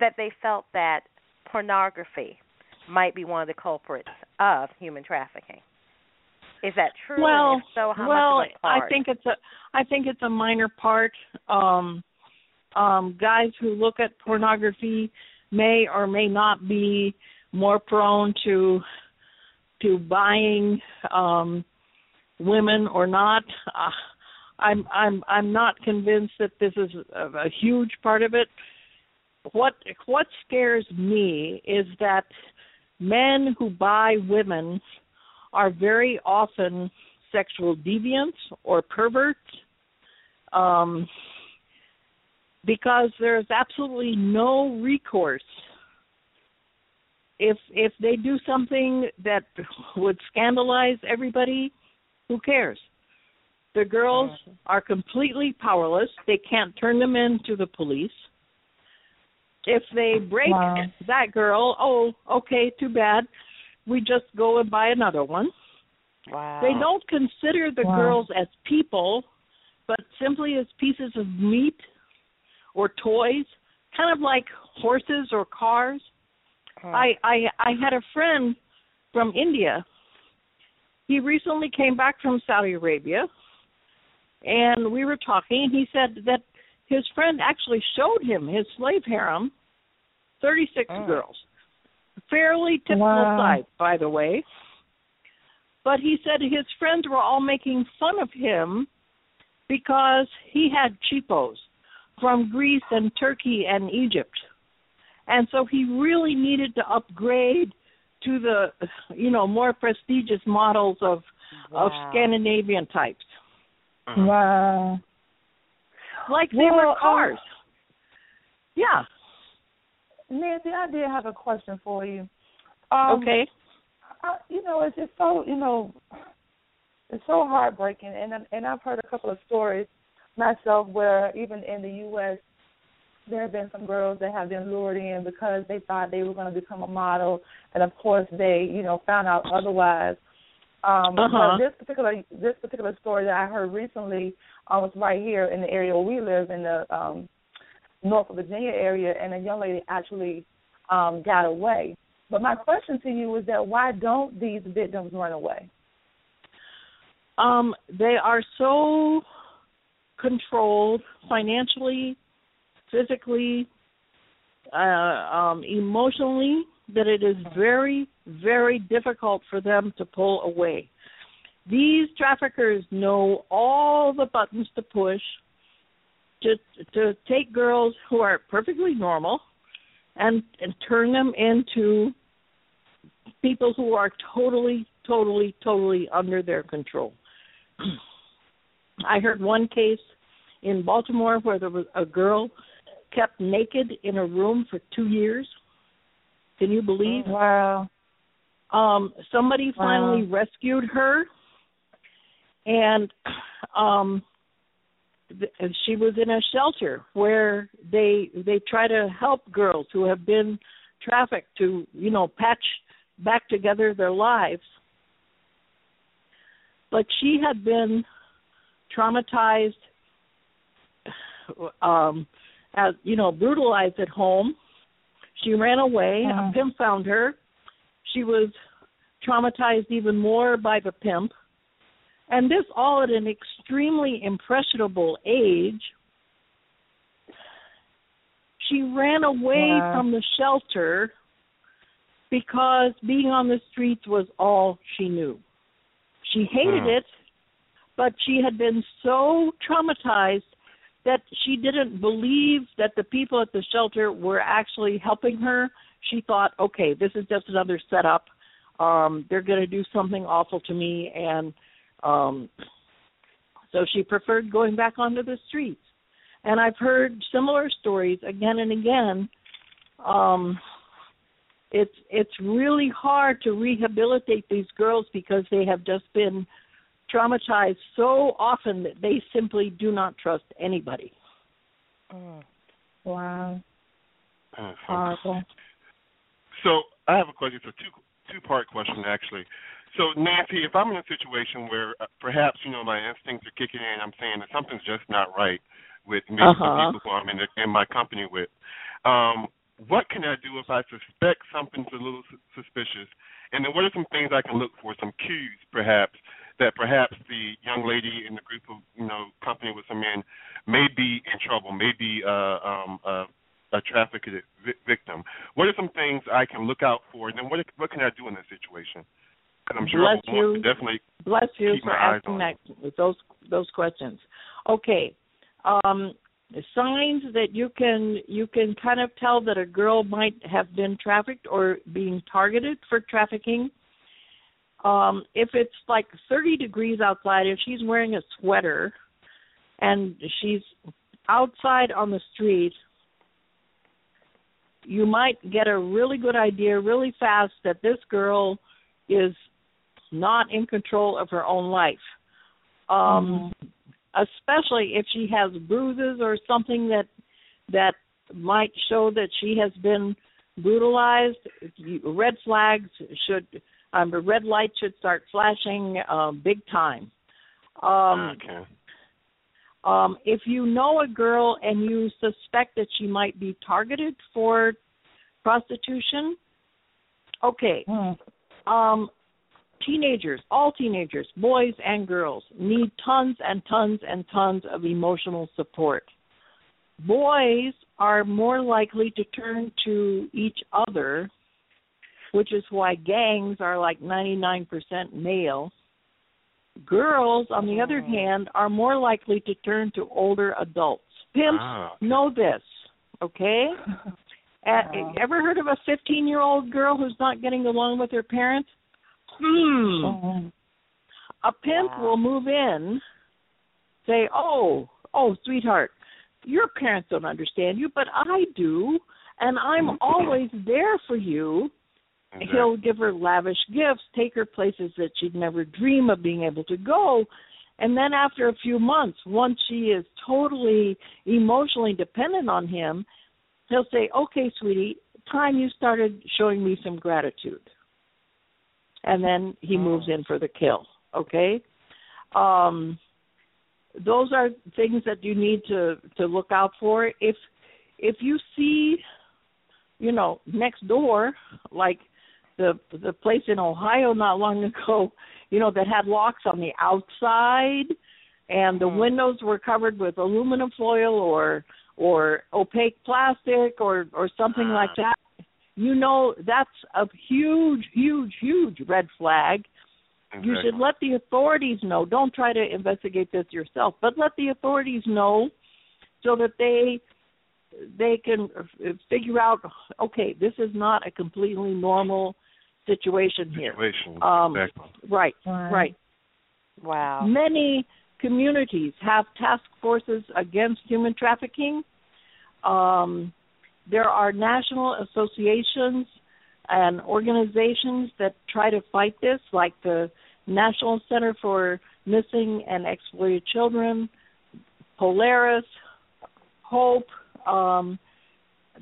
that they felt that pornography might be one of the culprits of human trafficking. Is that true? Well, so, how well, much of a part? I think it's a I think it's a minor part. Um um guys who look at pornography may or may not be more prone to to buying um women or not. Uh, I'm I'm I'm not convinced that this is a, a huge part of it. What what scares me is that men who buy women are very often sexual deviants or perverts um, because there's absolutely no recourse. If if they do something that would scandalize everybody who cares? The girls are completely powerless. They can't turn them in to the police. If they break Wow. that girl oh okay too bad. We just go and buy another one. Wow. they don't consider the Wow. girls as people, but simply as pieces of meat or toys, kind of like horses or cars. Oh. I, I I had a friend from India. He recently came back from Saudi Arabia, and we were talking. And he said that his friend actually showed him his slave harem, thirty-six Oh. girls, fairly typical Wow. size, by the way. But he said his friends were all making fun of him because he had cheapos from Greece and Turkey and Egypt. And so he really needed to upgrade to the you know more prestigious models of of Scandinavian types. Wow. Like they were Well, um, cars. yeah. Nancy, I did have a question for you. Um, okay. I, you know, it's just so you know, it's so heartbreaking, and and I've heard a couple of stories myself where even in the U.S. there have been some girls that have been lured in because they thought they were going to become a model, and of course they you know found out otherwise. Um, Uh-huh. This particular this particular story that I heard recently uh, was right here in the area where we live in the um, Norfolk, Virginia area, and a young lady actually um, got away. But my question to you is that why don't these victims run away? Um, they are so controlled financially, physically, uh, um, emotionally that it is very, very difficult for them to pull away. These traffickers know all the buttons to push to to take girls who are perfectly normal and and turn them into people who are totally, totally, totally under their control. I heard one case in Baltimore where there was a girl kept naked in a room for two years. Can you believe? Wow. Um, somebody Wow. finally rescued her, and um, th- she was in a shelter where they they try to help girls who have been trafficked to you know patch back together their lives. But she had been traumatized, um, as you know, brutalized at home. She ran away. Uh-huh. A pimp found her. She was traumatized even more by the pimp. And this all at an extremely impressionable age. She ran away Wow. from the shelter because being on the streets was all she knew. She hated Hmm. it, but she had been so traumatized that she didn't believe that the people at the shelter were actually helping her. She thought, okay, this is just another setup. Um, they're going to do something awful to me, and um, so she preferred going back onto the streets. And I've heard similar stories again and again. Um, it's it's really hard to rehabilitate these girls because they have just been traumatized so often that they simply do not trust anybody. Mm. Wow. Uh, Horrible. So I have a question. It's a two two part question actually. So Nancy, if I'm in a situation where uh, perhaps you know my instincts are kicking in, I'm saying that something's just not right with maybe Uh-huh. some people who I'm in, the, in my company with. Um, what can I do if I suspect something's a little sus- suspicious? And then what are some things I can look for, some cues perhaps that perhaps the young lady in the group of you know company with some men may be in trouble, may be uh, um, uh, a trafficked vi- victim. What are some things I can look out for? And then what what can I do in this situation? Because I'm sure Bless I you. definitely Bless you keep for my eyes asking on that those those questions. Okay. Um signs that you can you can kind of tell that a girl might have been trafficked or being targeted for trafficking. Um if it's like 30 degrees outside if she's wearing a sweater and she's outside on the street you might get a really good idea really fast that this girl is not in control of her own life. Um especially if she has bruises or something that that might show that she has been brutalized red flags should um the red light should start flashing um big time um okay. um, if you know a girl and you suspect that she might be targeted for prostitution, okay. Um, teenagers, all teenagers, boys and girls, need tons and tons and tons of emotional support. Boys are more likely to turn to each other, which is why gangs are like 99% male. Girls, on the other hand, are more likely to turn to older adults. Pimps Ah. know this, okay? Uh, ever heard of a 15 year old girl who's not getting along with her parents? Hmm. A pimp will move in, say, "Oh, oh, sweetheart, your parents don't understand you, but I do, and I'm always there for you." He'll give her lavish gifts, take her places that she'd never dream of being able to go. And then after a few months, once she is totally emotionally dependent on him, he'll say, Okay, sweetie, time you started showing me some gratitude. And then he moves in for the kill. Okay? Um those are things that you need to to look out for. If if you see you know, next door, like the the place in Ohio not long ago, you know, that had locks on the outside and the windows were covered with aluminum foil or or opaque plastic or or something like that. You know, that's a huge, huge, huge red flag. You should let the authorities know. Don't try to investigate this yourself, but let the authorities know so that they they can uh, figure out okay this is not a completely normal situation here Situation. um exactly. right right Wow. many communities have task forces against human trafficking um there are national associations and organizations that try to fight this like the National Center for Missing and Exploited Children Polaris Hope um,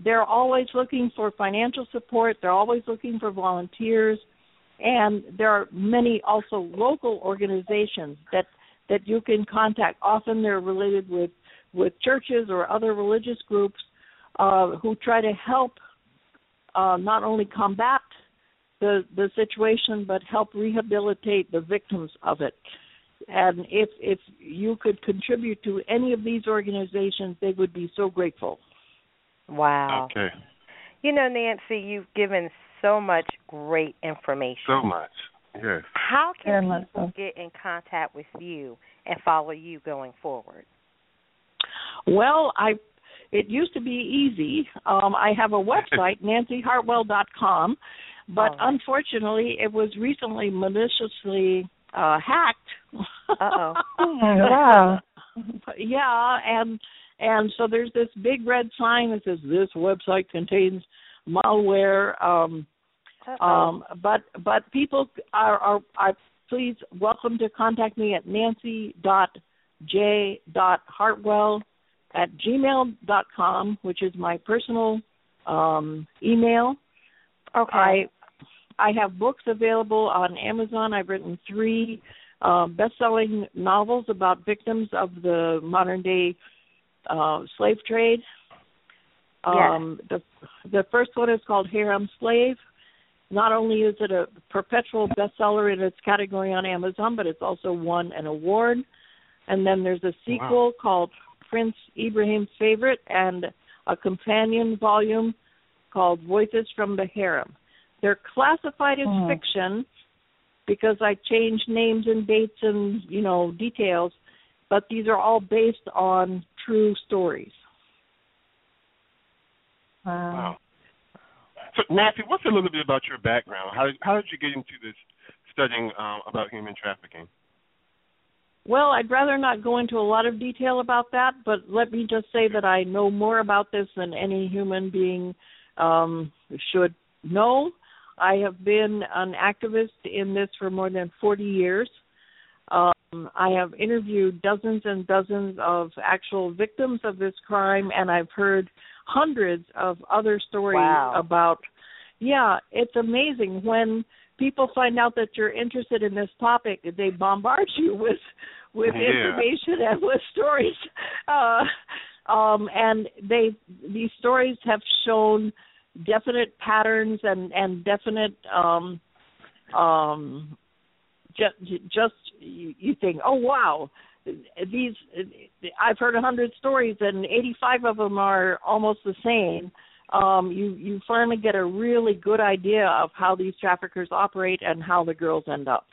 they're always looking for financial support. They're always looking for volunteers, and there are many also local organizations that that you can contact. Often they're related with with churches or other religious groups uh, who try to help uh, not only combat the the situation but help rehabilitate the victims of it. And if if you could contribute to any of these organizations, they would be so grateful. Wow. Okay. You know, Nancy, you've given so much great information. So much. Yes. How Very can much people get in contact with you and follow you going forward? Well, I it used to be easy. Um, I have a website, nancyhartwell.com, but unfortunately, it was recently maliciously uh, hacked. Uh-oh. wow. yeah, and and so there's this big red sign that says this website contains malware. Um, um, but but people are, are are please welcome to contact me at nancy dot j dot hartwell at gmail dot com, which is my personal um, email. Okay. I I have books available on Amazon. I've written three uh, best-selling novels about victims of the modern-day uh, slave trade. Um, The the first one is called Harem Slave. Not only is it a perpetual bestseller in its category on Amazon, but it's also won an award. And then there's a sequel wow. called Prince Ibrahim's Favorite and a companion volume called Voices from the Harem. They're classified as mm. fiction because I changed names and dates and you know details, but these are all based on true stories. Wow. So Nancy, what's a little bit about your background? How how did you get into this studying um, about human trafficking? Well, I'd rather not go into a lot of detail about that, but let me just say that I know more about this than any human being um, should know. I have been an activist in this for more than 40 years. Um, I have interviewed dozens and dozens of actual victims of this crime, and I've heard hundreds of other stories wow. about. Yeah, it's amazing when people find out that you're interested in this topic, they bombard you with with yeah. information and with stories. Uh, um, and they these stories have shown definite patterns and and definite um, um, just just you, you think, oh wow, these I've heard a hundred stories and 85 of them are almost the same um, you you finally get a really good idea of how these traffickers operate and how the girls end up.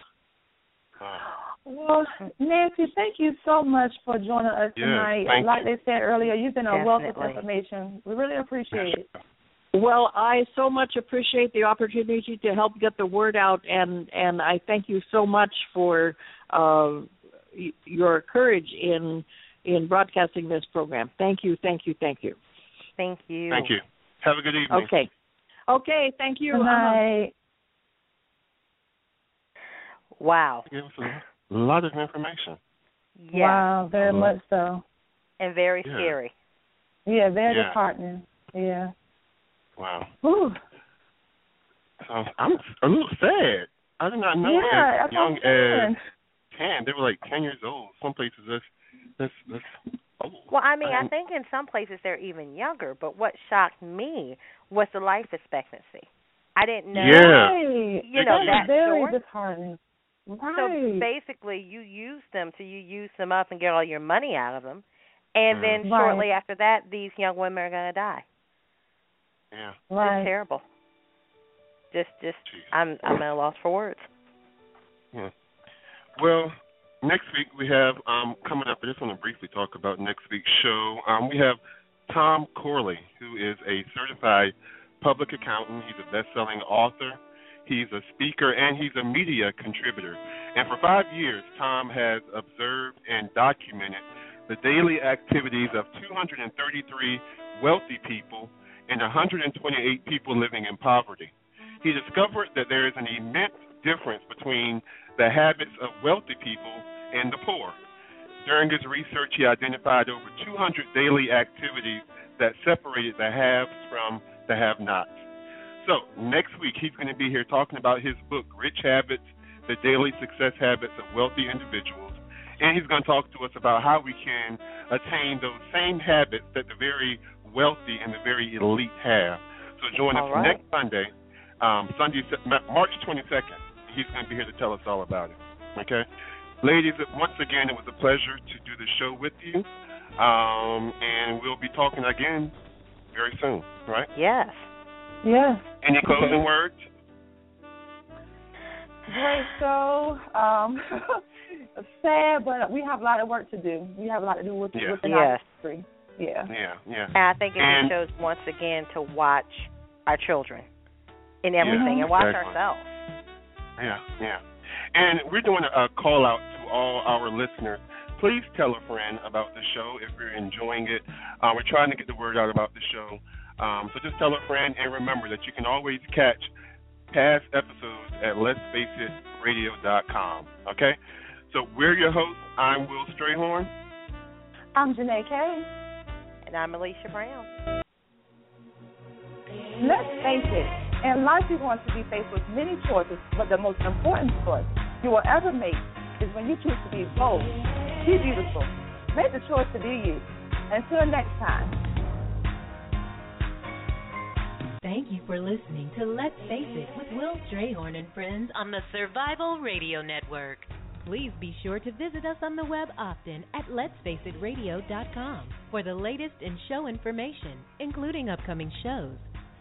Well, Nancy, thank you so much for joining us yeah, tonight. Like you. they said earlier, you've been a Definitely. wealth of information. We really appreciate it. Well, I so much appreciate the opportunity to help get the word out, and and I thank you so much for uh, your courage in in broadcasting this program. Thank you, thank you, thank you. Thank you. Thank you. Have a good evening. Okay. Okay, thank you. Good night. Wow. Give us a lot of information. Yeah. Wow, very Uh-huh. much so. And very Yeah. scary. Yeah, very Yeah. disheartening. Yeah. Wow. Whew. So I'm a little sad. I did not know Yeah, as that's young as ten. They were like ten years old. Some places that's that's that's old. Well, I mean, I Um, think in some places they're even younger, but what shocked me was the life expectancy. I didn't know. Yeah. Right. You know, That's that very short. disheartening. So basically, you use them till you use them up and get all your money out of them, and then Right. shortly after that, these young women are going to die. Yeah. right. It's terrible. Just, just, Jeez. I'm, I'm at a loss for words. Yeah. Well, next week we have um coming up. I just want to briefly talk about next week's show. Um, we have Tom Corley, who is a certified public accountant. He's a best-selling author. He's a speaker and he's a media contributor. And for five years, Tom has observed and documented the daily activities of 233 wealthy people and 128 people living in poverty. He discovered that there is an immense difference between the habits of wealthy people and the poor. During his research, he identified over 200 daily activities that separated the haves from the have nots. So, next week, he's going to be here talking about his book, Rich Habits The Daily Success Habits of Wealthy Individuals. And he's going to talk to us about how we can attain those same habits that the very wealthy and the very elite have. So, join us All right. next Sunday, um, Sunday, March 22nd. He's going to be here to tell us all about it. Okay? Ladies, once again, it was a pleasure to do the show with you. Um, and we'll be talking again very soon, right? Yes. Yeah. Any closing words? Great show. Um, sad, but we have a lot of work to do. We have a lot to do with Yeah. within Yes. our industry. Yeah. Yeah, yeah. And I think it And- just shows once again to watch our children in everything Yeah, and watch exactly. ourselves. Yeah, yeah. And we're doing a, a call out to all our listeners. Please tell a friend about the show if you're enjoying it. Uh, we're trying to get the word out about the show. Um, so just tell a friend and remember that you can always catch past episodes at let'sfaceitradio.com. Okay? So we're your hosts. I'm Will Strayhorn. I'm Janae Kay. And I'm Alicia Brown. Let's face it. In life, you're going to be faced with many choices, but the most important choice you will ever make is when you choose to be bold, be beautiful, make the choice to be you. Until next time. Thank you for listening to Let's Face It with Will Strayhorn and friends on the Survival Radio Network. Please be sure to visit us on the web often at letsfaceitradio.com for the latest in show information, including upcoming shows,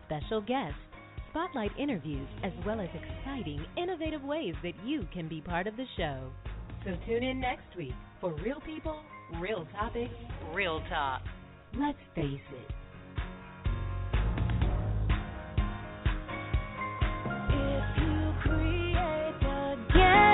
special guests, spotlight interviews, as well as exciting, innovative ways that you can be part of the show. So tune in next week for real people, real topics, real talk. Let's face it. Yeah.